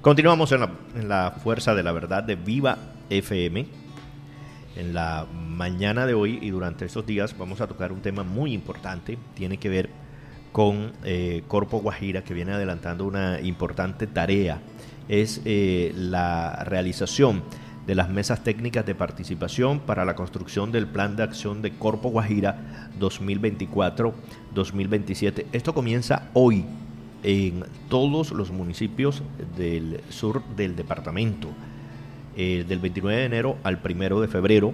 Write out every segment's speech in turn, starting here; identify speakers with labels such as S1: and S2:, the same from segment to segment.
S1: Continuamos en la, en la Fuerza de la Verdad de Viva FM. En la mañana de hoy y durante estos días vamos a tocar un tema muy importante. Tiene que ver con eh, Corpo Guajira, que viene adelantando una importante tarea. Es eh, la realización de las mesas técnicas de participación para la construcción del plan de acción de Corpo Guajira 2024-2027. Esto comienza hoy, en todos los municipios del sur del departamento, eh, del 29 de enero al 1 de febrero,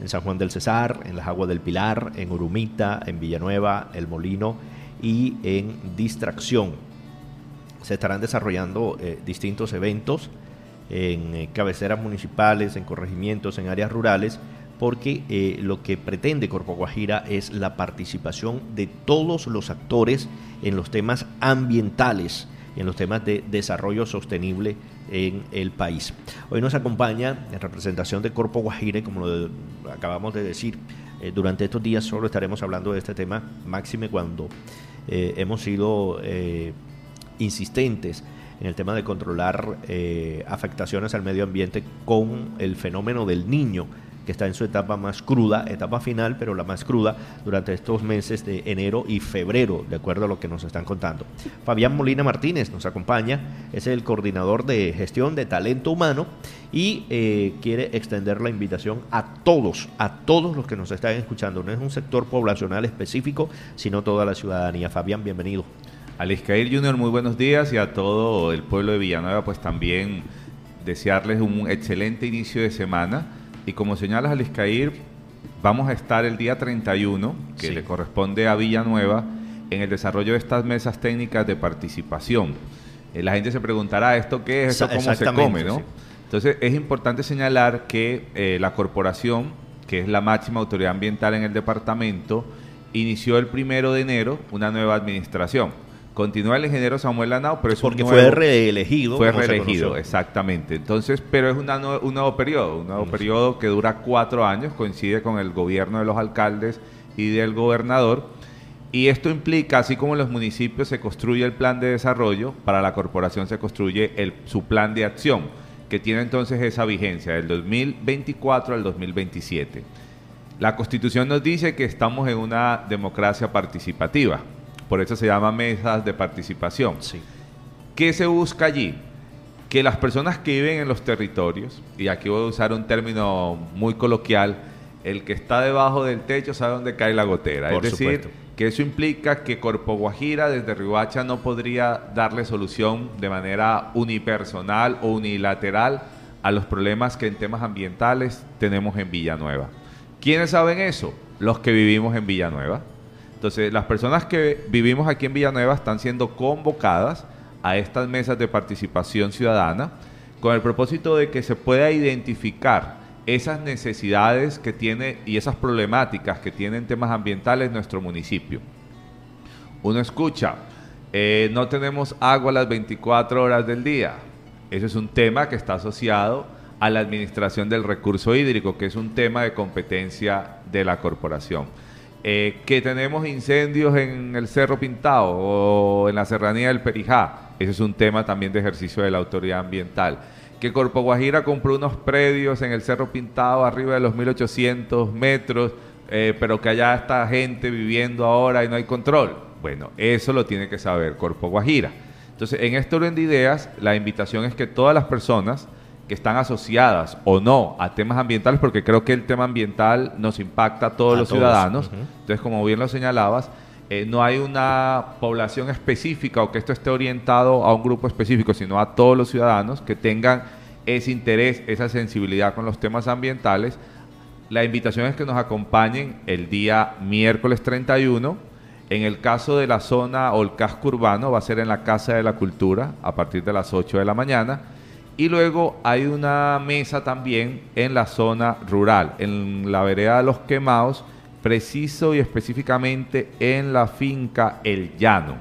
S1: en San Juan del Cesar, en las Aguas del Pilar, en Urumita, en Villanueva, El Molino y en Distracción. Se estarán desarrollando eh, distintos eventos en eh, cabeceras municipales, en corregimientos, en áreas rurales, porque eh, lo que pretende Corpo Guajira es la participación de todos los actores en los temas ambientales, en los temas de desarrollo sostenible en el país. Hoy nos acompaña en representación de Corpo Guajira, como lo acabamos de decir, eh, durante estos días solo estaremos hablando de este tema, máxime cuando eh, hemos sido insistentes en el tema de controlar afectaciones al medio ambiente con el fenómeno del niño que está en su etapa más cruda, etapa final, pero la más cruda durante estos meses de enero y febrero, de acuerdo a lo que nos están contando. Fabián Molina Martínez nos acompaña, es el coordinador de gestión de talento humano y eh, quiere extender la invitación a todos, a todos los que nos están escuchando. No es un sector poblacional específico, sino toda la ciudadanía. Fabián, bienvenido.
S2: Aliscair Junior, muy buenos días y a todo el pueblo de Villanueva, pues también desearles un excelente inicio de semana y como señalas, Aliscair, vamos a estar el día 31, que le corresponde a Villanueva, en el desarrollo de estas mesas técnicas de participación. Eh, la gente se preguntará, ¿esto qué es? ¿Esto cómo se come? ¿no? Entonces, es importante señalar que eh, la corporación, que es la máxima autoridad ambiental en el departamento, inició el primero de enero una nueva administración Continúa el ingeniero Samuel Lanao, pero es
S1: Porque fue reelegido.
S2: Fue reelegido, exactamente. Entonces, pero es un nuevo periodo, un nuevo periodo que dura cuatro años, coincide con el gobierno de los alcaldes y del gobernador. Y esto implica, así como en los municipios se construye el plan de desarrollo, para la corporación se construye el, su plan de acción, que tiene entonces esa vigencia del 2024 al 2027. La Constitución nos dice que estamos en una democracia participativa. Por eso se llama mesas de participación. Sí. ¿Qué se busca allí? Que las personas que viven en los territorios, y aquí voy a usar un término muy coloquial, el que está debajo del techo sabe dónde cae la gotera. es decir, que eso implica que Corpo Guajira desde Rihuacha no podría darle solución de manera unipersonal o unilateral a los problemas que en temas ambientales tenemos en Villanueva. ¿Quiénes saben eso? Los que vivimos en Villanueva. Entonces, las personas que vivimos aquí en Villanueva están siendo convocadas a estas mesas de participación ciudadana con el propósito de que se pueda identificar esas necesidades que tiene y esas problemáticas que tienen temas ambientales en nuestro municipio. Uno escucha, eh, no tenemos agua las 24 horas del día. Ese es un tema que está asociado a la administración del recurso hídrico, que es un tema de competencia de la corporación. Eh, que tenemos incendios en el Cerro Pintado o en la serranía del Perijá. Ese es un tema también de ejercicio de la autoridad ambiental. Que Corpo Guajira compró unos predios en el Cerro Pintado arriba de los 1800 metros, eh, pero que allá está gente viviendo ahora y no hay control. Bueno, eso lo tiene que saber Corpo Guajira. Entonces, en este orden de ideas, la invitación es que todas las personas que están asociadas o no a temas ambientales, porque creo que el tema ambiental nos impacta a todos los ciudadanos. Entonces, como bien lo señalabas, eh, no hay una población específica o que esto esté orientado a un grupo específico, sino a todos los ciudadanos que tengan ese interés, esa sensibilidad con los temas ambientales. La invitación es que nos acompañen el día miércoles 31. En el caso de la zona o el casco urbano, va a ser en la Casa de la Cultura a partir de las 8 de la mañana y luego hay una mesa también en la zona rural, en la vereda de los quemados, preciso y específicamente en la finca El Llano.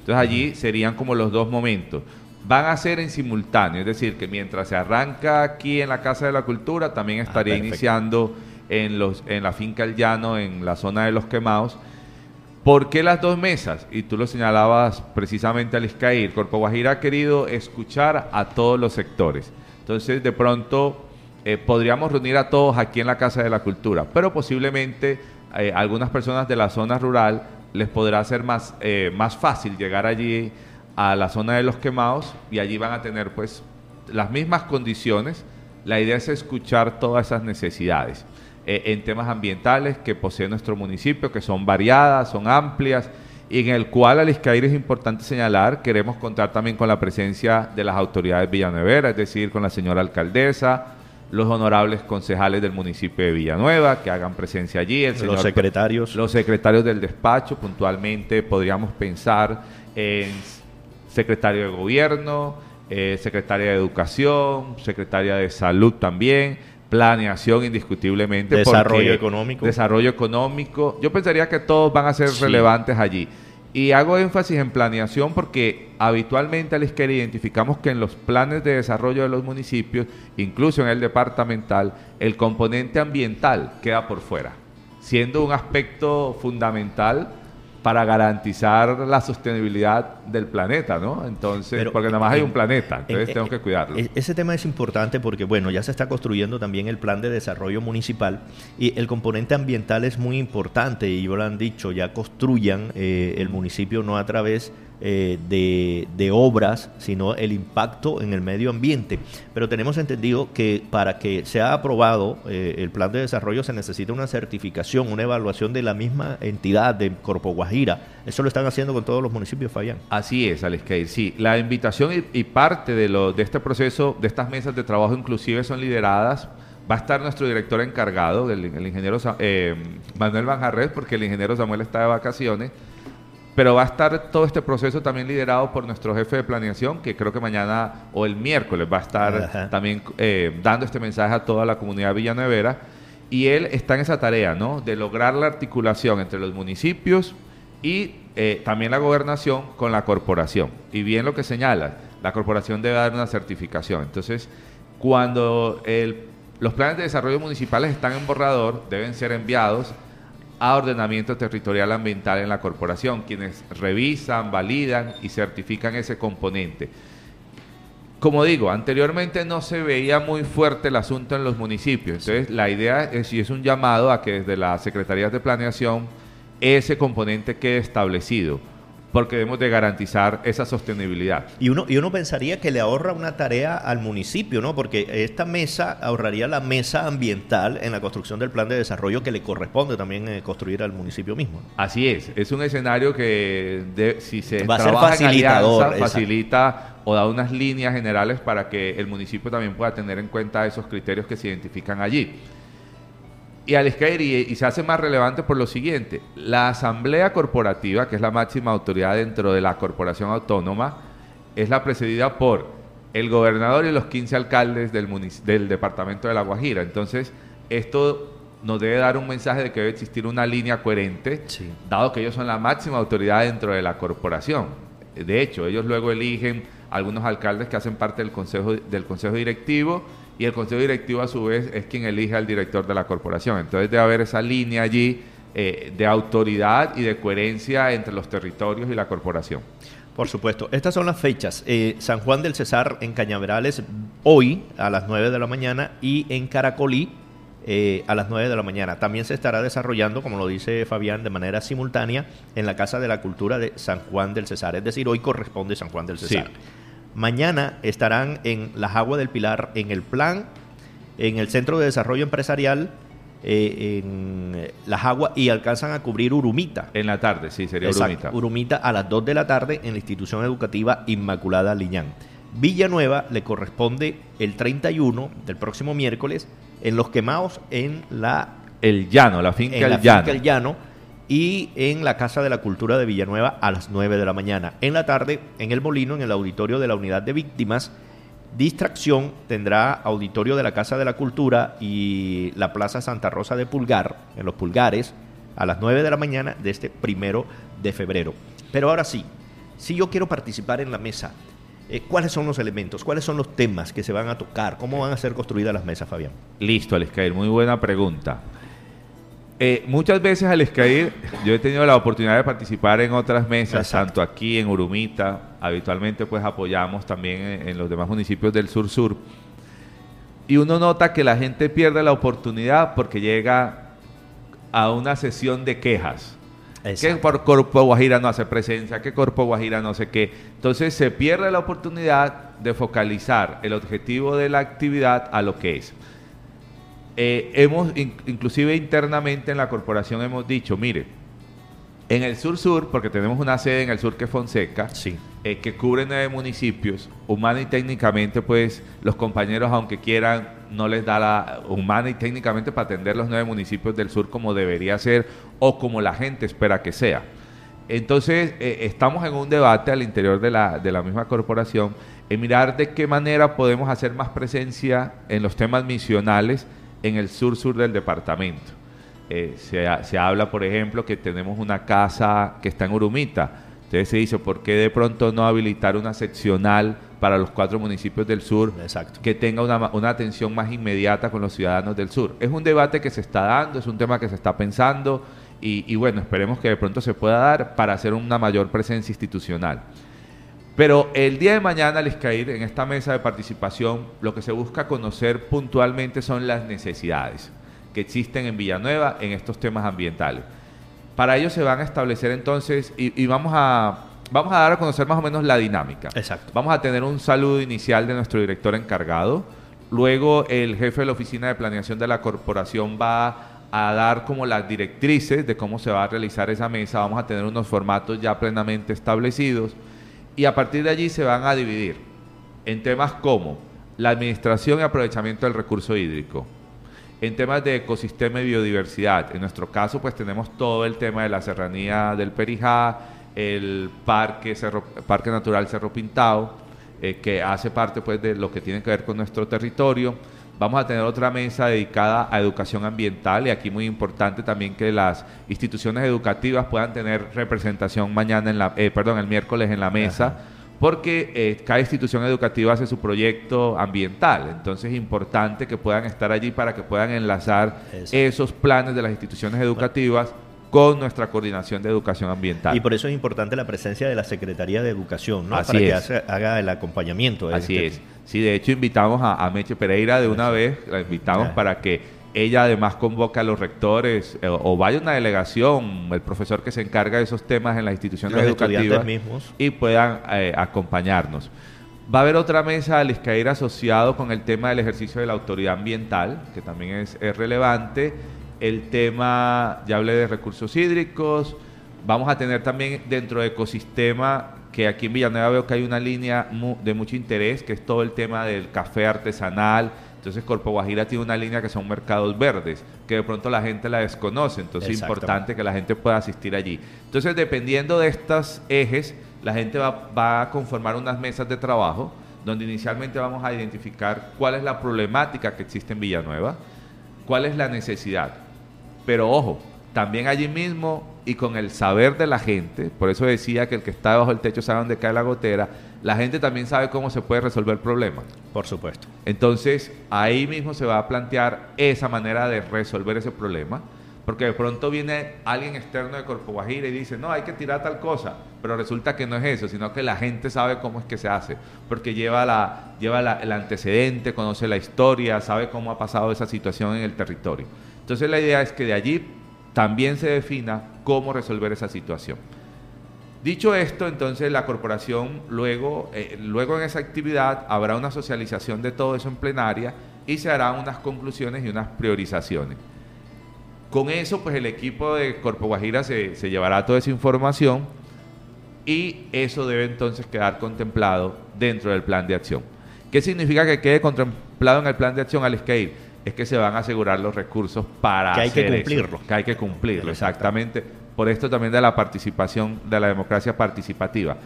S2: Entonces allí serían como los dos momentos. Van a ser en simultáneo, es decir, que mientras se arranca aquí en la Casa de la Cultura, también ah, estaría iniciando en, los, en la finca El Llano, en la zona de los quemados. ¿Por qué las dos mesas? Y tú lo señalabas precisamente al Iscair. Corpo Guajira ha querido escuchar a todos los sectores. Entonces, de pronto, eh, podríamos reunir a todos aquí en la Casa de la Cultura, pero posiblemente eh, algunas personas de la zona rural les podrá ser más, eh, más fácil llegar allí a la zona de los quemados y allí van a tener pues las mismas condiciones. La idea es escuchar todas esas necesidades. Eh, en temas ambientales que posee nuestro municipio, que son variadas, son amplias, y en el cual al Iscair es importante señalar, queremos contar también con la presencia de las autoridades villanueveras, es decir, con la señora alcaldesa, los honorables concejales del municipio de Villanueva, que hagan presencia allí,
S1: el los secretarios.
S2: Los secretarios del despacho, puntualmente podríamos pensar en secretario de gobierno, eh, secretaria de educación, secretaria de salud también, planeación indiscutiblemente.
S1: Desarrollo económico.
S2: Desarrollo económico. Yo pensaría que todos van a ser relevantes allí. Y hago énfasis en planeación porque habitualmente al que identificamos que en los planes de desarrollo de los municipios, incluso en el departamental, el componente ambiental queda por fuera, siendo un aspecto fundamental para garantizar la sostenibilidad del planeta, ¿no? Entonces, porque nada más hay un planeta, entonces tenemos que cuidarlo. E,
S1: ese tema es importante porque, bueno, ya se está construyendo también el plan de desarrollo municipal y el componente ambiental es muy importante y yo lo han dicho, ya construyan eh, el municipio no a través eh, de, obras, sino el impacto en el medio ambiente. Pero tenemos entendido que para que sea aprobado eh, el plan de desarrollo se necesita una certificación, una evaluación de la misma entidad de Corpo Guajira. Eso lo están haciendo con todos los municipios, Fabián.
S2: Así es, Alex Sí, la invitación y, parte de, lo, de este proceso, de estas mesas de trabajo inclusive son lideradas va a estar nuestro director encargado, el, ingeniero eh, Manuel Banjarres, porque el ingeniero Samuel está de vacaciones, pero va a estar todo este proceso también liderado por nuestro jefe de planeación, que creo que mañana o el miércoles va a estar también eh, dando este mensaje a toda la comunidad villanuevera. Y él está en esa tarea, ¿no? De lograr la articulación entre los municipios y eh, también la gobernación con la corporación. Y bien lo que señala, la corporación debe dar una certificación. Entonces, cuando los planes de desarrollo municipales están en borrador, deben ser enviados a ordenamiento territorial ambiental en la corporación, quienes revisan, validan y certifican ese componente. Como digo, anteriormente no se veía muy fuerte el asunto en los municipios, entonces la idea es, y es un llamado a que desde las secretarías de planeación ese componente quede establecido porque debemos de garantizar esa sostenibilidad.
S1: Y uno, y uno pensaría que le ahorra una tarea al municipio, ¿no? Porque esta mesa ahorraría la mesa ambiental en la construcción del plan de desarrollo que le corresponde también eh, construir al municipio mismo.
S2: Así es, es un escenario que si se
S1: Va a ser facilitador,
S2: facilita o da unas líneas generales para que el municipio también pueda tener en cuenta esos criterios que se identifican allí y al y, y, se hace más relevante por lo siguiente, la asamblea corporativa, que es la máxima autoridad dentro de la corporación autónoma, es la presidida por el gobernador y los 15 alcaldes del, del departamento de La Guajira. Entonces, esto nos debe dar un mensaje de que debe existir una línea coherente, dado que ellos son la máxima autoridad dentro de la corporación. De hecho, ellos luego eligen algunos alcaldes que hacen parte del consejo, del consejo directivo y el consejo directivo a su vez es quien elige al director de la corporación. Entonces debe haber esa línea allí eh, de autoridad y de coherencia entre los territorios y la corporación.
S1: Por supuesto. Estas son las fechas. Eh, San Juan del Cesar en Cañaverales hoy a las 9 de la mañana y en Caracolí eh, a las 9 de la mañana. También se estará desarrollando, como lo dice Fabián, de manera simultánea en la Casa de la Cultura de San Juan del Cesar. Es decir, hoy corresponde San Juan del Cesar. Mañana estarán en Las Aguas del Pilar, en el plan, en el Centro de Desarrollo Empresarial, eh, en Las Aguas y alcanzan a cubrir Urumita.
S2: En la tarde, sí, sería Urumita.
S1: Urumita a las 2 de la tarde en la institución educativa Inmaculada Liñán. Villanueva le corresponde el 31 del próximo miércoles en Los Quemados en la...
S2: El Llano, la finca
S1: El Llano. Finca el Llano y en la Casa de la Cultura de Villanueva a las 9 de la mañana. En la tarde, en el Molino, en el auditorio de la Unidad de Víctimas, Distracción tendrá auditorio de la Casa de la Cultura y la Plaza Santa Rosa de Pulgar, en los Pulgares, a las 9 de la mañana de este primero de febrero. Pero ahora sí, si yo quiero participar en la mesa, eh, ¿cuáles son los elementos? ¿Cuáles son los temas que se van a tocar? ¿Cómo van a ser construidas las mesas, Fabián?
S2: Listo, Alex muy buena pregunta. Eh, muchas veces al escair, yo he tenido la oportunidad de participar en otras mesas, tanto aquí en Urumita, habitualmente pues apoyamos también en, los demás municipios del sur-sur, y uno nota que la gente pierde la oportunidad porque llega a una sesión de quejas. Que por Corpo Guajira no hace presencia, que Corpo Guajira no sé qué. Entonces se pierde la oportunidad de focalizar el objetivo de la actividad a lo que es. Eh, hemos, inclusive internamente en la corporación hemos dicho, mire, en el sur-sur, porque tenemos una sede en el sur que es Fonseca,
S1: sí.
S2: Eh, que cubre nueve municipios, humana y técnicamente, pues los compañeros, aunque quieran, no les da la humana y técnicamente para atender los nueve municipios del sur como debería ser o como la gente espera que sea. Entonces, eh, estamos en un debate al interior de la, de la misma corporación en mirar de qué manera podemos hacer más presencia en los temas misionales en el sur-sur del departamento. Eh, se, habla, por ejemplo, que tenemos una casa que está en Urumita. Entonces se dice, ¿por qué de pronto no habilitar una seccional para los cuatro municipios del sur que tenga una, atención más inmediata con los ciudadanos del sur? Es un debate que se está dando, es un tema que se está pensando y, y bueno, esperemos que de pronto se pueda dar para hacer una mayor presencia institucional. Pero el día de mañana, al caer en esta mesa de participación, lo que se busca conocer puntualmente son las necesidades que existen en Villanueva en estos temas ambientales. Para ello se van a establecer entonces, y, vamos, a, vamos a dar a conocer más o menos la dinámica.
S1: Exacto.
S2: Vamos a tener un saludo inicial de nuestro director encargado. Luego el jefe de la oficina de planeación de la corporación va a dar como las directrices de cómo se va a realizar esa mesa. Vamos a tener unos formatos ya plenamente establecidos y a partir de allí se van a dividir en temas como la administración y aprovechamiento del recurso hídrico, en temas de ecosistema y biodiversidad. En nuestro caso, pues tenemos todo el tema de la serranía del Perijá, el parque, natural Cerro Pintado, eh, que hace parte pues de lo que tiene que ver con nuestro territorio Vamos a tener otra mesa dedicada a educación ambiental y aquí muy importante también que las instituciones educativas puedan tener representación mañana en la, eh, perdón, el miércoles en la mesa. porque eh, cada institución educativa hace su proyecto ambiental. Entonces es importante que puedan estar allí para que puedan enlazar esos planes de las instituciones educativas con nuestra coordinación de educación ambiental.
S1: Y por eso es importante la presencia de la Secretaría de Educación, ¿no? Para que haga el acompañamiento.
S2: De Así este es. Sí, de hecho invitamos a, Meche Pereira de una vez, la invitamos para que ella además convoque a los rectores eh, o vaya una delegación, el profesor que se encarga de esos temas en las instituciones educativas
S1: mismos.
S2: y puedan eh, acompañarnos. Va a haber otra mesa al ISCAIR asociado con el tema del ejercicio de la autoridad ambiental, que también es relevante el tema, ya hablé de recursos hídricos, vamos a tener también dentro de ecosistema, que aquí en Villanueva veo que hay una línea de mucho interés, que es todo el tema del café artesanal. Entonces Corpo Guajira tiene una línea que son mercados verdes, que de pronto la gente la desconoce, entonces es importante que la gente pueda asistir allí. Entonces dependiendo de estos ejes, la gente va, va a conformar unas mesas de trabajo, donde inicialmente vamos a identificar cuál es la problemática que existe en Villanueva, cuál es la necesidad, pero ojo, también allí mismo y con el saber de la gente, por eso decía que el que está debajo del techo sabe dónde cae la gotera, la gente también sabe cómo se puede resolver el problema.
S1: Por supuesto.
S2: Entonces, ahí mismo se va a plantear esa manera de resolver ese problema, porque de pronto viene alguien externo de Corpo Guajira y dice, no, hay que tirar tal cosa, pero resulta que no es eso, sino que la gente sabe cómo es que se hace, porque lleva, la, lleva el antecedente, conoce la historia, sabe cómo ha pasado esa situación en el territorio. Entonces la idea es que de allí también se defina cómo resolver esa situación. Dicho esto, entonces la corporación luego, eh, luego en esa actividad habrá una socialización de todo eso en plenaria y se harán unas conclusiones y unas priorizaciones. Con eso, pues el equipo de Corpo Guajira se, se llevará toda esa información y eso debe entonces quedar contemplado dentro del plan de acción. ¿Qué significa que quede contemplado en el plan de acción al escape? Es que se van a asegurar los recursos para
S1: que hay que cumplirlo.
S2: que hay que cumplirlo, exactamente. Por esto también de la participación, de la democracia participativa.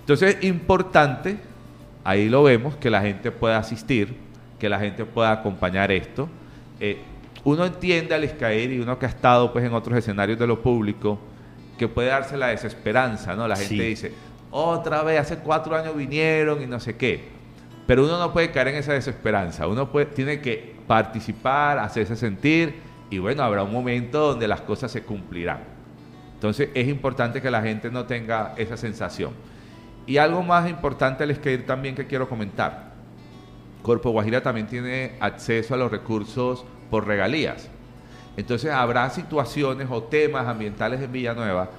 S2: Entonces, es importante, ahí lo vemos, que la gente pueda asistir, que la gente pueda acompañar esto. Eh, uno entiende al y uno que ha estado pues en otros escenarios de lo público, que puede darse la desesperanza, ¿no? La gente dice, otra vez, hace cuatro años vinieron y no sé qué. Pero uno no puede caer en esa desesperanza. Uno puede, tiene que participar, hacerse sentir y bueno, habrá un momento donde las cosas se cumplirán. Entonces es importante que la gente no tenga esa sensación. Y algo más importante les que también que quiero comentar. Corpo Guajira también tiene acceso a los recursos por regalías. Entonces habrá situaciones o temas ambientales en Villanueva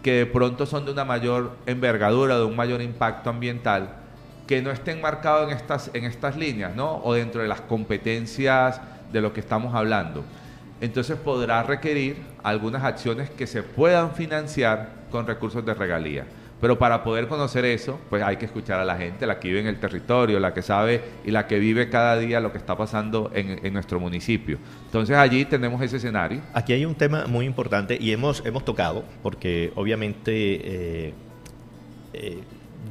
S2: que de pronto son de una mayor envergadura, de un mayor impacto ambiental, que no estén marcados en estas, en estas líneas, ¿no? O dentro de las competencias de lo que estamos hablando. Entonces podrá requerir algunas acciones que se puedan financiar con recursos de regalía. Pero para poder conocer eso, pues hay que escuchar a la gente, la que vive en el territorio, la que sabe y la que vive cada día lo que está pasando en, nuestro municipio. Entonces allí tenemos ese escenario.
S1: Aquí hay un tema muy importante y hemos, hemos tocado, porque obviamente eh, eh,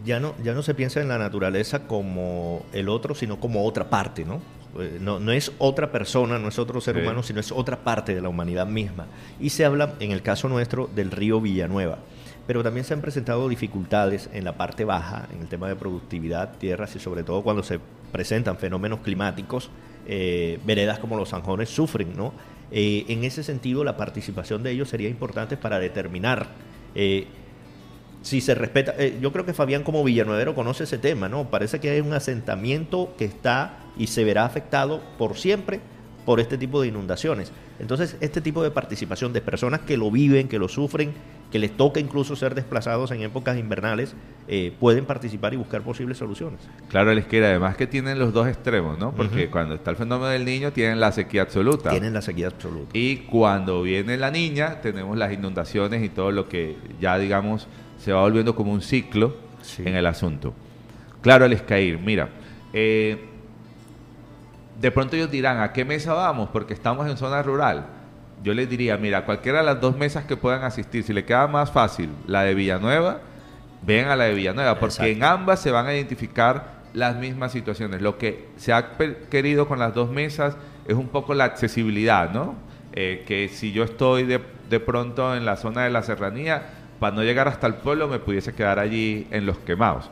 S1: ya, no, ya no se piensa en la naturaleza como el otro, sino como otra parte, ¿no? Eh, no, no, es otra persona, no es otro ser humano, sino es otra parte de la humanidad misma. Y se habla, en el caso nuestro, del río Villanueva pero también se han presentado dificultades en la parte baja, en el tema de productividad, tierras y sobre todo cuando se presentan fenómenos climáticos, eh, veredas como los Sanjones sufren, ¿no? Eh, en ese sentido, la participación de ellos sería importante para determinar eh, si se respeta. yo creo que Fabián como villanuevero conoce ese tema, ¿no? Parece que hay un asentamiento que está y se verá afectado por siempre por este tipo de inundaciones. Entonces, este tipo de participación de personas que lo viven, que lo sufren, que les toca incluso ser desplazados en épocas invernales, eh, pueden participar y buscar posibles soluciones.
S2: Claro, les quiere además que tienen los dos extremos, ¿no? Porque cuando está el fenómeno del niño, tienen la sequía absoluta.
S1: Tienen la sequía absoluta.
S2: Y cuando viene la niña, tenemos las inundaciones y todo lo que ya, digamos, se va volviendo como un ciclo en el asunto. Claro, el escair, mira, eh, de pronto ellos dirán, ¿a qué mesa vamos? Porque estamos en zona rural. Yo les diría, mira, cualquiera de las dos mesas que puedan asistir, si le queda más fácil la de Villanueva, ven a la de Villanueva, porque en ambas se van a identificar las mismas situaciones. Lo que se ha querido con las dos mesas es un poco la accesibilidad, ¿no? Eh, que si yo estoy de, de pronto en la zona de la serranía, para no llegar hasta el pueblo me pudiese quedar allí en los quemados.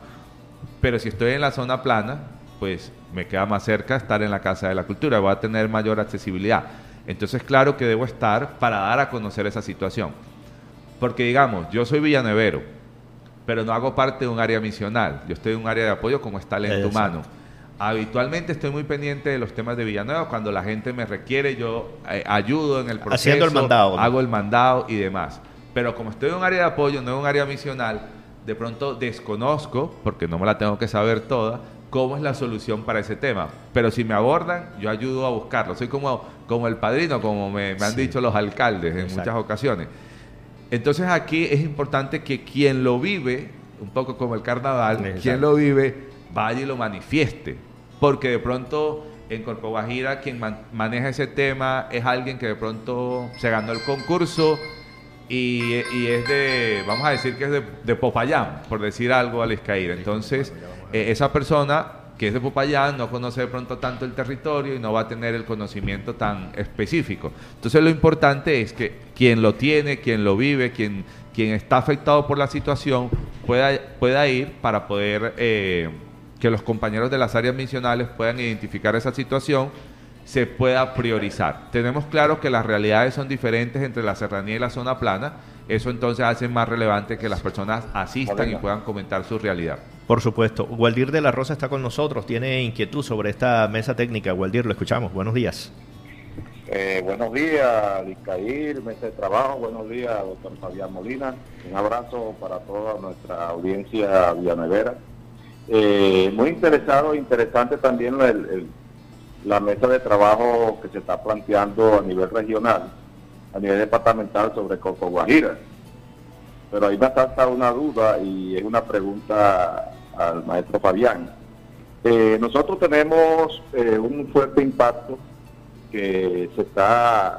S2: Pero si estoy en la zona plana, pues me queda más cerca estar en la Casa de la Cultura, voy a tener mayor accesibilidad. Entonces, claro que debo estar para dar a conocer esa situación. Porque digamos, yo soy villanuevero, pero no hago parte de un área misional, yo estoy en un área de apoyo como está Lento Humano. Habitualmente estoy muy pendiente de los temas de Villanueva, cuando la gente me requiere, yo eh, ayudo en el proceso,
S1: Haciendo el mandado,
S2: hago el mandado y demás. Pero como estoy en un área de apoyo, no en un área misional, de pronto desconozco, porque no me la tengo que saber toda, cómo es la solución para ese tema. Pero si me abordan, yo ayudo a buscarlo. Soy como, como el padrino, como me, han dicho los alcaldes en muchas ocasiones. Entonces aquí es importante que quien lo vive, un poco como el carnaval, quien lo vive, vaya y lo manifieste. Porque de pronto en Corpo Guajira quien maneja ese tema es alguien que de pronto se ganó el concurso y, es de, vamos a decir que es de, Popayán, por decir algo al Escair. Entonces eh, esa persona que es de Popayán no conoce de pronto tanto el territorio y no va a tener el conocimiento tan específico. Entonces lo importante es que quien lo tiene, quien lo vive, quien, quien está afectado por la situación pueda, pueda ir para poder eh, que los compañeros de las áreas misionales puedan identificar esa situación se pueda priorizar. Tenemos claro que las realidades son diferentes entre la serranía y la zona plana, eso entonces hace más relevante que las personas asistan y puedan comentar su realidad.
S1: Por supuesto. Waldir de la Rosa está con nosotros, tiene inquietud sobre esta mesa técnica. Waldir, lo escuchamos. Buenos días.
S3: Eh, buenos días, Licair, mesa de trabajo. Buenos días, doctor Fabián Molina. Un abrazo para toda nuestra audiencia villanuevera. Eh, muy interesado, interesante también la mesa de trabajo que se está planteando a nivel regional, a nivel departamental sobre Coco Guajira pero ahí me salta una duda y es una pregunta al maestro Fabián. Eh, nosotros tenemos eh, un fuerte impacto que se está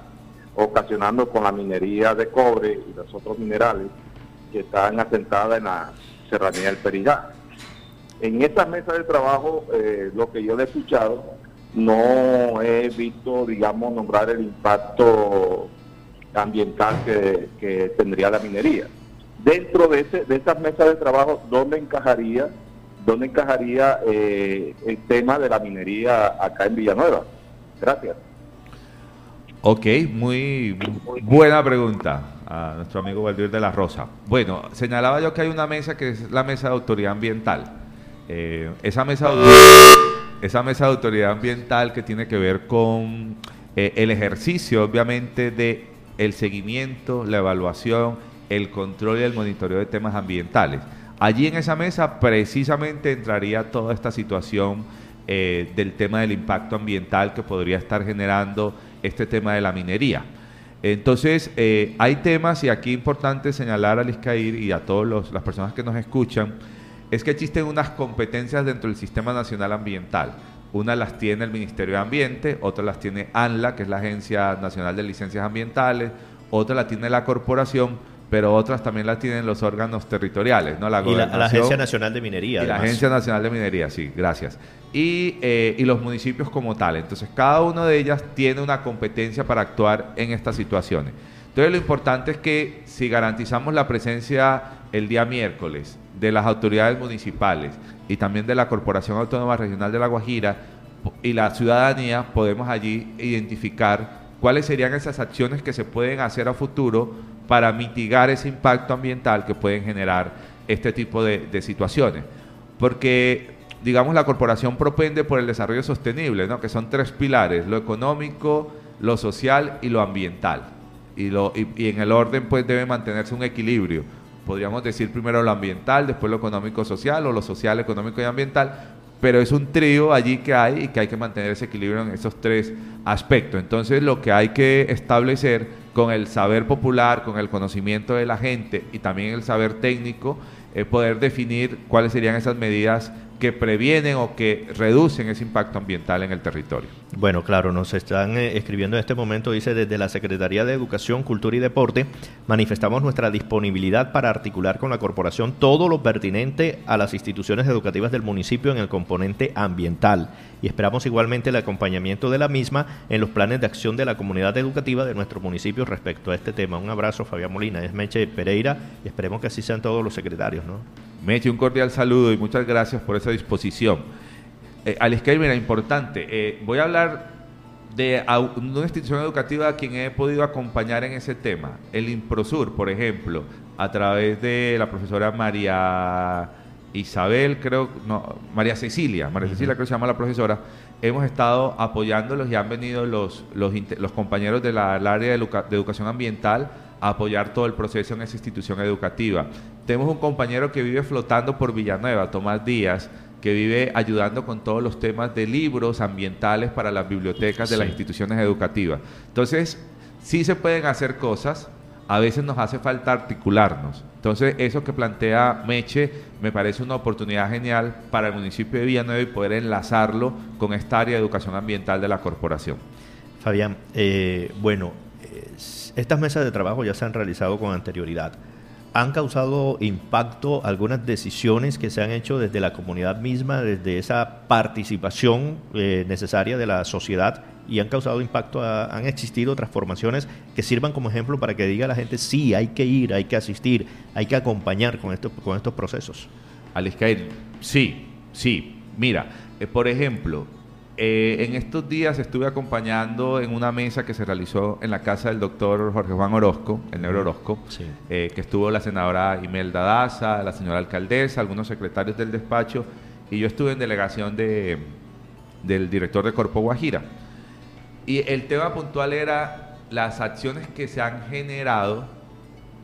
S3: ocasionando con la minería de cobre y los otros minerales que están asentadas en la serranía del Perijá. En esta mesa de trabajo, eh, lo que yo he escuchado, no he visto, digamos, nombrar el impacto ambiental que tendría la minería dentro de, ese, de esas mesas de trabajo, ¿dónde encajaría, dónde encajaría eh, el tema de la minería acá en Villanueva? Gracias.
S2: Ok, muy buena pregunta a nuestro amigo Valdir de la Rosa. Bueno, señalaba yo que hay una mesa que es la mesa de autoridad ambiental. Eh, esa, mesa de, esa mesa de autoridad ambiental que tiene que ver con eh, el ejercicio, obviamente, de el seguimiento, la evaluación, el control y el monitoreo de temas ambientales. Allí en esa mesa precisamente entraría toda esta situación eh, del tema del impacto ambiental que podría estar generando este tema de la minería. Entonces, eh, hay temas, y aquí es importante señalar a Liscair y a todas las personas que nos escuchan, es que existen unas competencias dentro del Sistema Nacional Ambiental. Una las tiene el Ministerio de Ambiente, otra las tiene ANLA, que es la Agencia Nacional de Licencias Ambientales, otra la tiene la corporación, pero otras también las tienen los órganos territoriales, ¿no?
S1: La, y la, Agencia Nacional de Minería.
S2: Y la Agencia Nacional de Minería, sí, gracias. Y, eh, y, los municipios como tal. Entonces, cada una de ellas tiene una competencia para actuar en estas situaciones. Entonces, lo importante es que si garantizamos la presencia el día miércoles de las autoridades municipales y también de la Corporación Autónoma Regional de La Guajira y la ciudadanía, podemos allí identificar cuáles serían esas acciones que se pueden hacer a futuro para mitigar ese impacto ambiental que pueden generar este tipo de, situaciones. Porque, digamos, la corporación propende por el desarrollo sostenible, ¿no? que son tres pilares, lo económico, lo social y lo ambiental. Y, lo, y, en el orden pues debe mantenerse un equilibrio. Podríamos decir primero lo ambiental, después lo económico-social o lo social, económico y ambiental, pero es un trío allí que hay y que hay que mantener ese equilibrio en esos tres aspectos. Entonces lo que hay que establecer con el saber popular, con el conocimiento de la gente y también el saber técnico, es poder definir cuáles serían esas medidas que previenen o que reducen ese impacto ambiental en el territorio.
S1: Bueno, claro, nos están eh, escribiendo en este momento, dice desde la Secretaría de Educación, Cultura y Deporte, manifestamos nuestra disponibilidad para articular con la corporación todo lo pertinente a las instituciones educativas del municipio en el componente ambiental y esperamos igualmente el acompañamiento de la misma en los planes de acción de la comunidad educativa de nuestro municipio respecto a este tema. Un abrazo, Fabián Molina, es Meche Pereira y esperemos que así sean todos los secretarios, ¿no?
S2: Meche, un cordial saludo y muchas gracias por esa disposición. Eh, mira, importante, eh, voy a hablar de una institución educativa a quien he podido acompañar en ese tema, el Improsur, por ejemplo, a través de la profesora María Isabel, creo, no, María Cecilia, María Cecilia creo que se llama la profesora, hemos estado apoyándolos y han venido los, los, los compañeros del área de, de educación ambiental a apoyar todo el proceso en esa institución educativa. Tenemos un compañero que vive flotando por Villanueva, Tomás Díaz, que vive ayudando con todos los temas de libros ambientales para las bibliotecas de las instituciones educativas. Entonces, sí se pueden hacer cosas, a veces nos hace falta articularnos. Entonces, eso que plantea Meche me parece una oportunidad genial para el municipio de Villanueva y poder enlazarlo con esta área de educación ambiental de la corporación.
S1: Fabián, eh, bueno, eh, estas mesas de trabajo ya se han realizado con anterioridad han causado impacto algunas decisiones que se han hecho desde la comunidad misma, desde esa participación eh, necesaria de la sociedad y han causado impacto, han existido transformaciones que sirvan como ejemplo para que diga la gente, sí, hay que ir, hay que asistir, hay que acompañar con, esto, con estos procesos.
S2: Aliscair, sí, sí. Mira, eh, por ejemplo, eh, en estos días estuve acompañando en una mesa que se realizó en la casa del doctor Jorge Juan Orozco, el negro Orozco, eh, que estuvo la senadora Imelda Daza, la señora alcaldesa, algunos secretarios del despacho, y yo estuve en delegación de, del director de Corpo Guajira. Y el tema puntual era las acciones que se han generado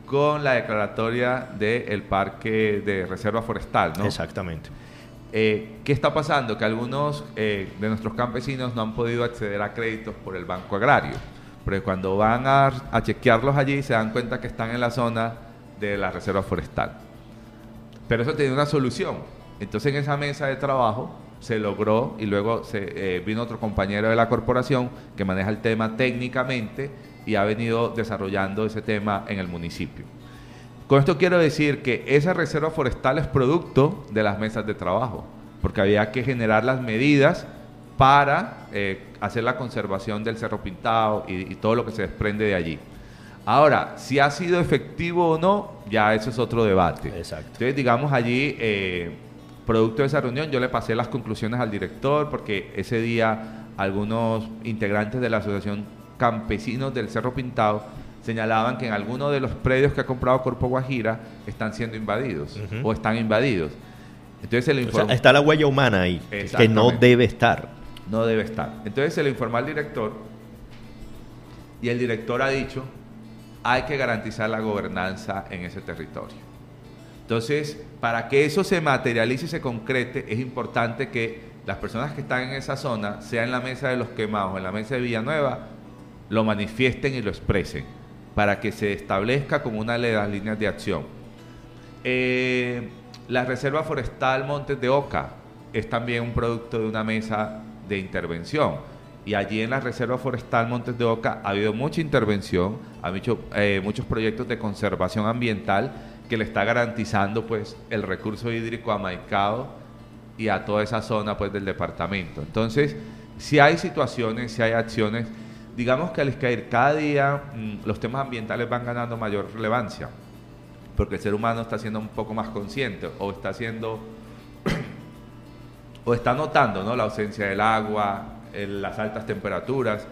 S2: con la declaratoria del parque de reserva forestal, ¿no?
S1: Exactamente.
S2: Eh, ¿Qué está pasando? Que algunos eh, de nuestros campesinos no han podido acceder a créditos por el Banco Agrario, porque cuando van a, chequearlos allí se dan cuenta que están en la zona de la Reserva Forestal. Pero eso tiene una solución. Entonces en esa mesa de trabajo se logró y luego se, eh, vino otro compañero de la corporación que maneja el tema técnicamente y ha venido desarrollando ese tema en el municipio. Con esto quiero decir que esa reserva forestal es producto de las mesas de trabajo, porque había que generar las medidas para eh, hacer la conservación del cerro pintado y, todo lo que se desprende de allí. Ahora, si ha sido efectivo o no, ya eso es otro debate.
S1: Exacto.
S2: Entonces, digamos allí, eh, producto de esa reunión, yo le pasé las conclusiones al director porque ese día algunos integrantes de la asociación campesinos del Cerro Pintado señalaban que en algunos de los predios que ha comprado Corpo Guajira están siendo invadidos o están invadidos.
S1: Entonces se le informó, está la huella humana ahí, que no debe estar.
S2: No debe estar. Entonces se le informó al director y el director ha dicho, hay que garantizar la gobernanza en ese territorio. Entonces, para que eso se materialice y se concrete, es importante que las personas que están en esa zona, sea en la mesa de los quemados en la mesa de Villanueva, lo manifiesten y lo expresen para que se establezca como una de las líneas de acción. Eh, la Reserva Forestal Montes de Oca es también un producto de una mesa de intervención. Y allí en la Reserva Forestal Montes de Oca ha habido mucha intervención, ha habido eh, muchos proyectos de conservación ambiental que le está garantizando pues el recurso hídrico a Maicao y a toda esa zona pues del departamento. Entonces, si hay situaciones, si hay acciones digamos que al Iscair cada día mm, los temas ambientales van ganando mayor relevancia, porque el ser humano está siendo un poco más consciente o está haciendo o está notando ¿no? la ausencia del agua, las altas temperaturas.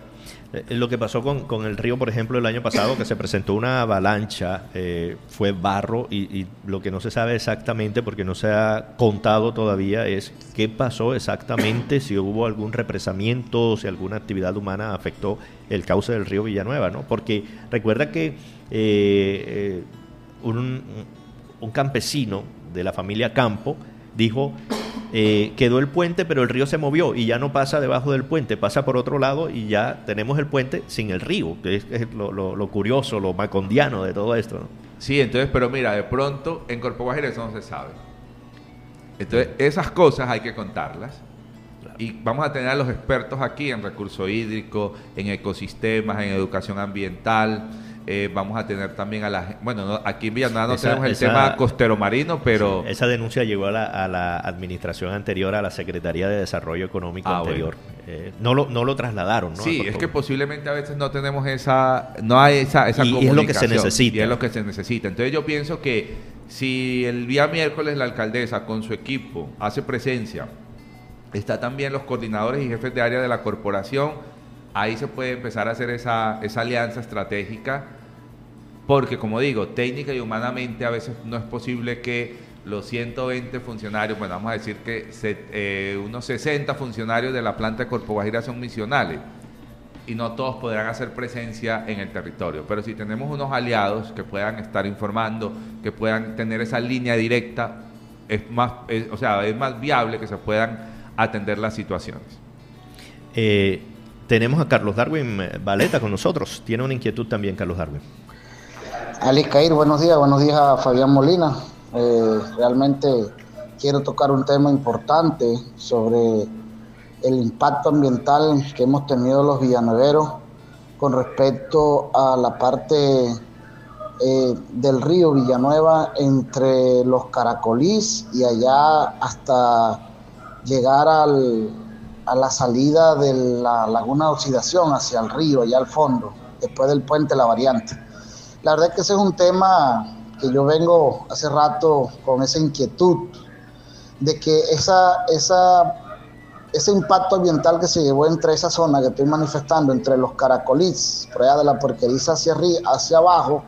S1: Eh, lo que pasó con, el río, por ejemplo, el año pasado, que se presentó una avalancha, eh, fue barro y, lo que no se sabe exactamente, porque no se ha contado todavía, es qué pasó exactamente, si hubo algún represamiento, si alguna actividad humana afectó el cauce del río Villanueva, ¿no? Porque recuerda que eh, un, un campesino de la familia Campo dijo eh, quedó el puente, pero el río se movió y ya no pasa debajo del puente, pasa por otro lado y ya tenemos el puente sin el río, que es, lo, curioso, lo macondiano de todo esto.
S2: Sí, entonces, pero mira, de pronto en Corpo Guajira eso no se sabe. Entonces, esas cosas hay que contarlas. Y vamos a tener a los expertos aquí en recurso hídrico, en ecosistemas, en educación ambiental, eh, vamos a tener también a la... Bueno, aquí en Villanueva no tenemos el tema costero marino, pero...
S1: esa denuncia llegó a la, administración anterior, a la Secretaría de Desarrollo Económico ah, anterior. Eh, no, lo, no lo trasladaron, ¿no?
S2: Sí, es que posiblemente a veces no tenemos esa... No hay esa, esa
S1: y, es lo que se necesita.
S2: Y es lo que se necesita. Entonces yo pienso que si el día miércoles la alcaldesa con su equipo hace presencia, está también los coordinadores y jefes de área de la corporación ahí se puede empezar a hacer esa, esa alianza estratégica, porque como digo, técnica y humanamente a veces no es posible que los 120 funcionarios, bueno, vamos a decir que eh, unos 60 funcionarios de la planta de Corpo Guajira son misionales y no todos podrán hacer presencia en el territorio. Pero si tenemos unos aliados que puedan estar informando, que puedan tener esa línea directa, es más, o sea, es más viable que se puedan atender las situaciones.
S1: Eh, tenemos a Carlos Darwin eh, Valeta con nosotros. Tiene una inquietud también, Carlos Darwin.
S4: Ali Cair, buenos días. Buenos días a Fabián Molina. Eh, realmente quiero tocar un tema importante sobre el impacto ambiental que hemos tenido los villanueveros con respecto a la parte eh, del río Villanueva entre los caracolís y allá hasta llegar al, a la salida de la laguna de oxidación hacia el río, allá al fondo, después del puente La Variante. La verdad es que ese es un tema que yo vengo hace rato con esa inquietud de que esa, esa, ese impacto ambiental que se llevó entre esa zona que estoy manifestando, entre los caracolís, por allá de la porqueriza hacia, arriba, hacia abajo,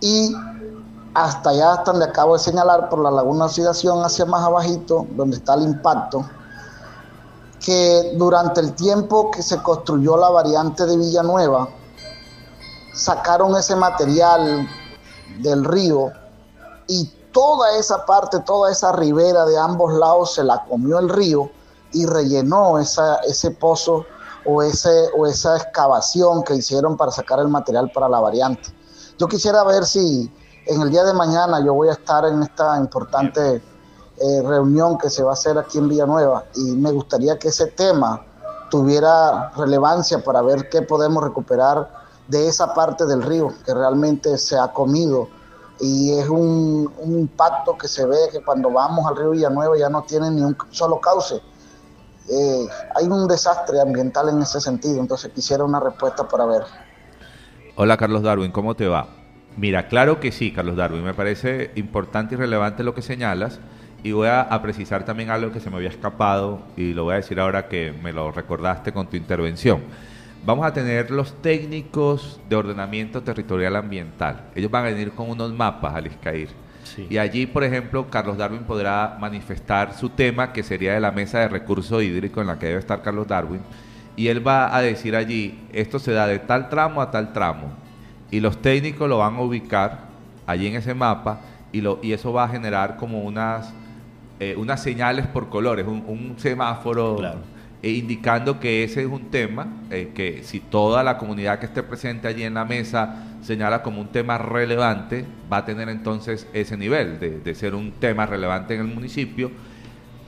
S4: y hasta allá, hasta donde acabo de señalar, por la laguna de oxidación hacia más abajito, donde está el impacto, que durante el tiempo que se construyó la variante de Villanueva, sacaron ese material del río y toda esa parte, toda esa ribera de ambos lados se la comió el río y rellenó ese pozo o esa excavación que hicieron para sacar el material para la variante. Yo quisiera ver si en el día de mañana yo voy a estar en esta importante eh, reunión que se va a hacer aquí en Villanueva y me gustaría que ese tema tuviera relevancia para ver qué podemos recuperar de esa parte del río que realmente se ha comido y es un, impacto que se ve que cuando vamos al río Villanueva ya no tiene ni un solo cauce. Eh, hay un desastre ambiental en ese sentido, entonces quisiera una respuesta para ver.
S2: Hola Carlos Darwin, ¿cómo te va? Mira, claro que sí, Carlos Darwin, me parece importante y relevante lo que señalas. Y voy a, precisar también algo que se me había escapado y lo voy a decir ahora que me lo recordaste con tu intervención. vamos a tener los técnicos de ordenamiento territorial ambiental. Ellos van a venir con unos mapas al ISCAIR. Y allí, por ejemplo, Carlos Darwin podrá manifestar su tema, que sería de la mesa de recurso hídrico en la que debe estar Carlos Darwin. Y él va a decir allí, esto se da de tal tramo a tal tramo. Y los técnicos lo van a ubicar allí en ese mapa y, lo, y eso va a generar como unas, eh, unas señales por colores, un, semáforo eh, indicando que ese es un tema eh, que si toda la comunidad que esté presente allí en la mesa señala como un tema relevante, va a tener entonces ese nivel de, ser un tema relevante en el municipio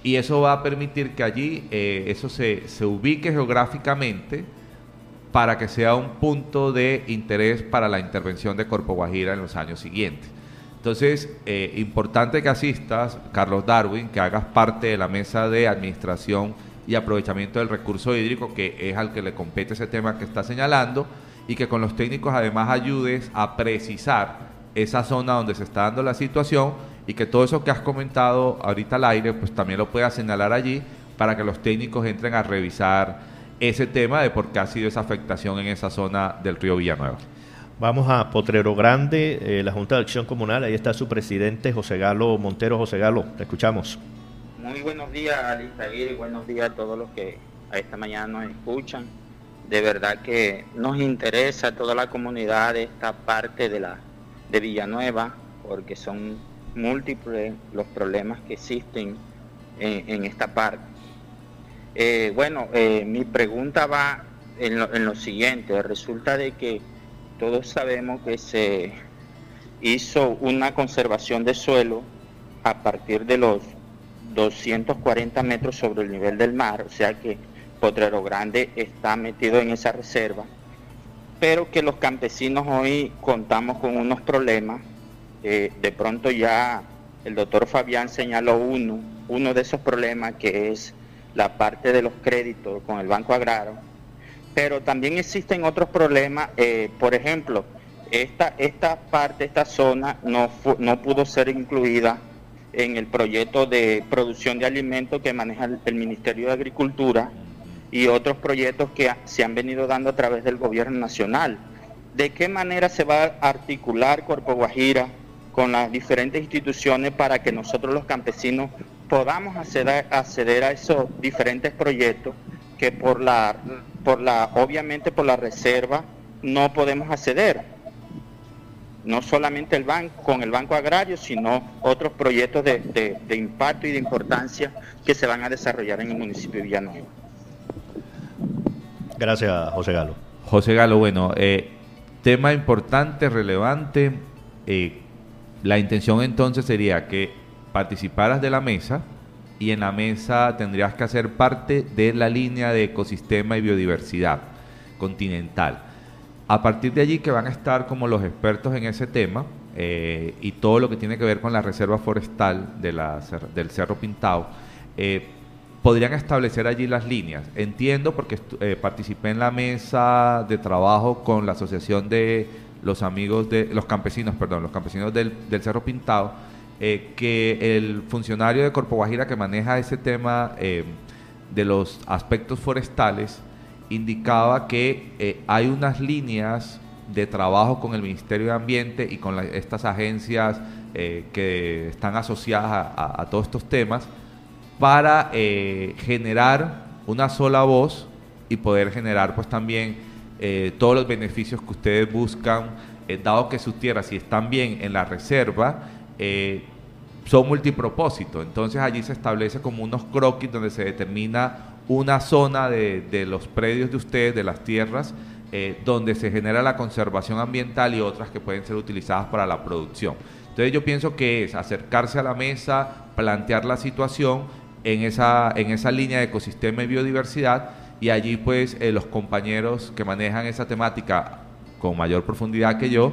S2: y eso va a permitir que allí eso se, se ubique geográficamente para que sea un punto de interés para la intervención de Corpo Guajira en los años siguientes. Entonces, eh, importante que asistas, Carlos Darwin, que hagas parte de la mesa de administración y aprovechamiento del recurso hídrico, que es al que le compete ese tema que está señalando, y que con los técnicos además ayudes a precisar esa zona donde se está dando la situación y que todo eso que has comentado ahorita al aire, pues también lo puedas señalar allí para que los técnicos entren a revisar ese tema de por qué ha sido esa afectación en esa zona del río Villanueva.
S1: Vamos a Potrero Grande, eh, la Junta de Acción Comunal. Ahí está su presidente, José Galo Montero. José Galo, te escuchamos.
S5: Muy buenos días, Alistair, y buenos días a todos los que a esta mañana nos escuchan. De verdad que nos interesa toda la comunidad de esta parte de, la, de Villanueva, porque son múltiples los problemas que existen en esta parte. Eh, bueno, eh, mi pregunta va en lo, siguiente. Resulta de que todos sabemos que se hizo una conservación de suelo a partir de los 240 metros sobre el nivel del mar, o sea que Potrero Grande está metido en esa reserva, pero que los campesinos hoy contamos con unos problemas. Eh, de pronto ya el doctor Fabián señaló uno, uno de esos problemas que es la parte de los créditos con el Banco Agrario, pero también existen otros problemas, eh, por ejemplo, esta, esta parte, esta zona no, no pudo ser incluida en el proyecto de producción de alimentos que maneja el, Ministerio de Agricultura y otros proyectos que se han venido dando a través del gobierno nacional. ¿De qué manera se va a articular Corpo Guajira con las diferentes instituciones para que nosotros los campesinos podamos acceder, acceder a esos diferentes proyectos que por la, por la, obviamente por la reserva no podemos acceder. No solamente el banco, con el Banco Agrario, sino otros proyectos de, de, impacto y de importancia que se van a desarrollar en el municipio de Villanueva.
S1: Gracias, José Galo.
S2: José Galo, bueno, eh, tema importante, relevante. Eh, la intención entonces sería que participaras de la mesa y en la mesa tendrías que hacer parte de la línea de ecosistema y biodiversidad continental. A partir de allí que van a estar como los expertos en ese tema eh, y todo lo que tiene que ver con la reserva forestal del Cerro Pintado, eh, podrían establecer allí las líneas. Entiendo porque eh, participé en la mesa de trabajo con la Asociación de los Amigos de los Campesinos, perdón, los Campesinos del Cerro Pintado, eh, que el funcionario de Corpo Guajira que maneja ese tema eh, de los aspectos forestales indicaba que eh, hay unas líneas de trabajo con el Ministerio de Ambiente y con estas agencias que están asociadas a, todos estos temas para generar una sola voz y poder generar pues también todos los beneficios que ustedes buscan, dado que sus tierras si están bien en la reserva, eh, son multipropósito. Entonces allí se establece como unos croquis donde se determina una zona de, los predios de ustedes, de las tierras, eh, donde se genera la conservación ambiental y otras que pueden ser utilizadas para la producción. Entonces yo pienso que es acercarse a la mesa, plantear la situación en esa, en esa línea de ecosistema y biodiversidad y allí pues eh, los compañeros que manejan esa temática con mayor profundidad que yo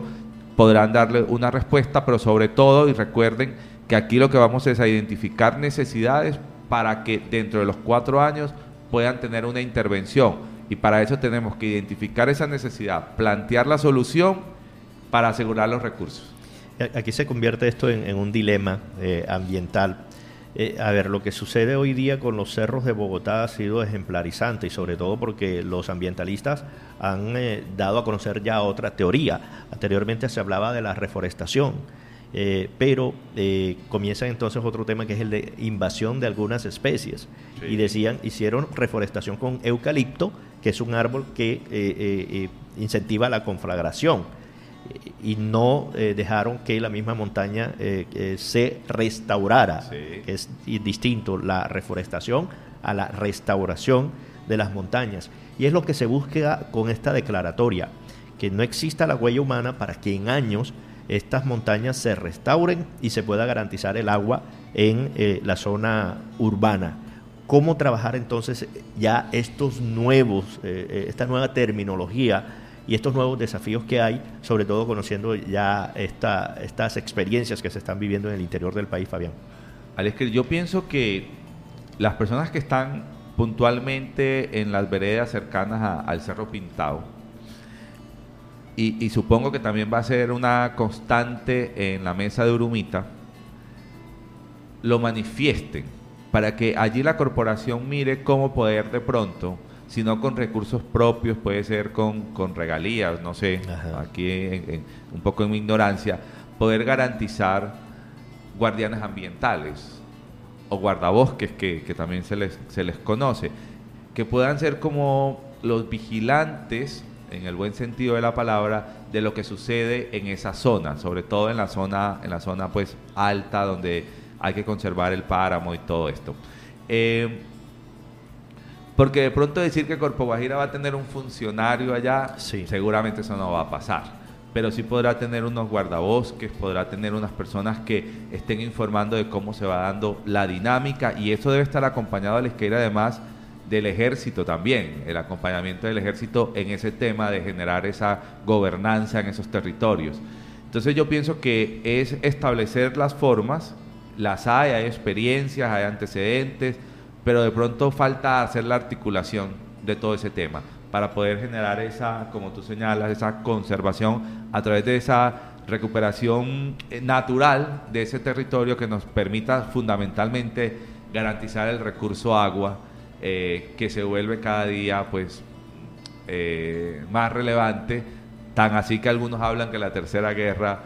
S2: podrán darle una respuesta, pero sobre todo, y recuerden que aquí lo que vamos es a identificar necesidades para que dentro de los cuatro años puedan tener una intervención. Y para eso tenemos que identificar esa necesidad, plantear la solución para asegurar los recursos.
S1: Aquí se convierte esto en, un dilema eh, ambiental. Eh, a ver, lo que sucede hoy día con los cerros de Bogotá ha sido ejemplarizante y sobre todo porque los ambientalistas han eh, dado a conocer ya otra teoría. Anteriormente se hablaba de la reforestación, eh, pero comienza entonces otro tema que es el de invasión de algunas especies. Y decían, hicieron reforestación con eucalipto, que es un árbol que incentiva la conflagración y no eh, dejaron que la misma montaña eh, se restaurara. Es distinto la reforestación a la restauración de las montañas. Y es lo que se busca con esta declaratoria, que no exista la huella humana para que en años estas montañas se restauren y se pueda garantizar el agua en eh, la zona urbana. ¿Cómo trabajar entonces ya estos nuevos, esta nueva terminología? Y estos nuevos desafíos que hay, sobre todo conociendo ya esta, estas experiencias que se están viviendo en el interior del país, Fabián.
S2: Alex, yo pienso que las personas que están puntualmente en las veredas cercanas al Cerro Pintado, y, y, supongo que también va a ser una constante en la mesa de Urumita, lo manifiesten para que allí la corporación mire cómo poder de pronto sino con recursos propios, puede ser con, con regalías, no sé, aquí un poco en mi ignorancia, poder garantizar guardianes ambientales o guardabosques que, que también se les, se les conoce, que puedan ser como los vigilantes, en el buen sentido de la palabra, de lo que sucede en esa zona, sobre todo en la zona, en la zona pues alta donde hay que conservar el páramo y todo esto. Eh, porque de pronto decir que Corpo Guajira va a tener un funcionario allá, seguramente eso no va a pasar. Pero sí podrá tener unos guardabosques, podrá tener unas personas que estén informando de cómo se va dando la dinámica y eso debe estar acompañado a la izquierda además del ejército también, el acompañamiento del ejército en ese tema de generar esa gobernanza en esos territorios. Entonces yo pienso que es establecer las formas, las hay, hay experiencias, hay antecedentes, pero de pronto falta hacer la articulación de todo ese tema para poder generar esa, como tú señalas, esa conservación a través de esa recuperación eh, natural de ese territorio que nos permita fundamentalmente garantizar el recurso agua eh, que se vuelve cada día pues eh, más relevante, tan así que algunos hablan que la tercera guerra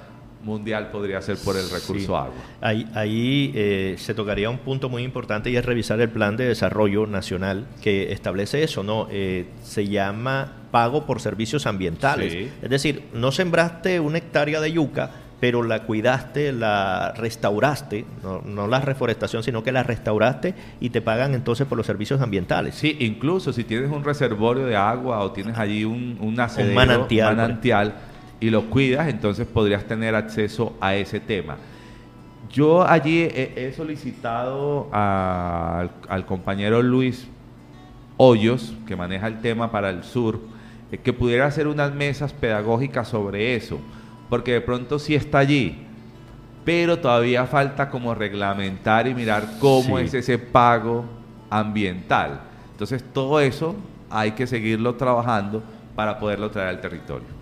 S2: mundial podría ser por el recurso agua.
S1: Ahí, ahí eh, se tocaría un punto muy importante y es revisar el plan de desarrollo nacional que establece eso, ¿no? Eh, se llama pago por servicios ambientales. Es decir, no sembraste una hectárea de yuca, pero la cuidaste, la restauraste, no, no, la reforestación, sino que la restauraste y te pagan entonces por los servicios ambientales.
S2: Sí, incluso si tienes un reservorio de agua o tienes allí un, un,
S1: manantial,
S2: manantial y lo cuidas, entonces podrías tener acceso a ese tema. Yo allí he, solicitado al, compañero Luis Hoyos, que maneja el tema para el sur, eh, que pudiera hacer unas mesas pedagógicas sobre eso, porque de pronto sí está allí, pero todavía falta como reglamentar y mirar cómo es ese pago ambiental. Entonces todo eso hay que seguirlo trabajando para poderlo traer al territorio.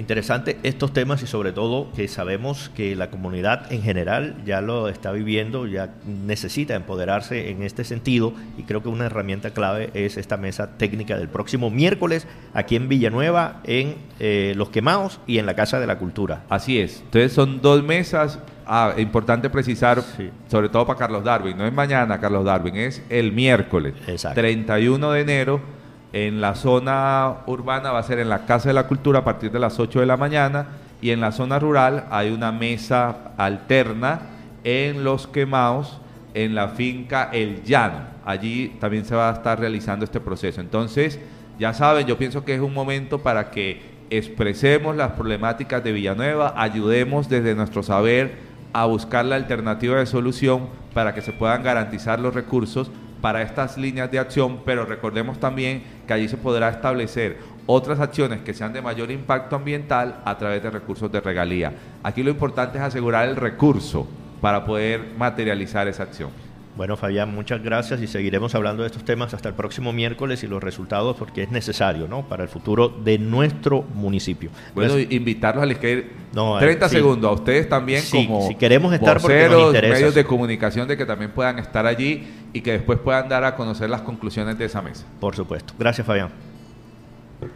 S1: Interesante estos temas y sobre todo que sabemos que la comunidad en general ya lo está viviendo, ya necesita empoderarse en este sentido y creo que una herramienta clave es esta mesa técnica del próximo miércoles aquí en Villanueva, en eh, Los Quemados y en la Casa de la Cultura.
S2: Así es, entonces son dos mesas, ah, importante precisar, sobre todo para Carlos Darwin, no es mañana Carlos Darwin, es el miércoles, 31 de enero en la zona urbana va a ser en la Casa de la Cultura a partir de las 8 de la mañana y en la zona rural hay una mesa alterna en Los Quemados, en la finca El Llano. Allí también se va a estar realizando este proceso. Entonces, ya saben, yo pienso que es un momento para que expresemos las problemáticas de Villanueva, ayudemos desde nuestro saber a buscar la alternativa de solución para que se puedan garantizar los recursos para estas líneas de acción, pero recordemos también que allí se podrá establecer otras acciones que sean de mayor impacto ambiental a través de recursos de regalía. Aquí lo importante es asegurar el recurso para poder materializar esa acción.
S1: Bueno, Fabián, muchas gracias y seguiremos hablando de estos temas hasta el próximo miércoles y los resultados porque es necesario, ¿no? Para el futuro de nuestro municipio.
S2: Bueno, invitarlos a la izquierda.
S1: No, eh,
S2: 30
S1: sí.
S2: segundos a ustedes también
S1: Sí,
S2: como
S1: si queremos estar porque nos
S2: voceros,
S1: interesa.
S2: medios de comunicación de que también puedan estar allí y que después puedan dar a conocer las conclusiones de esa mesa.
S1: Por supuesto. Gracias, Fabián.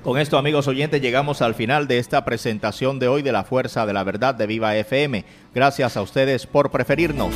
S6: Con esto, amigos oyentes, llegamos al final de esta presentación de hoy de la Fuerza de la Verdad de Viva FM. Gracias a ustedes por preferirnos.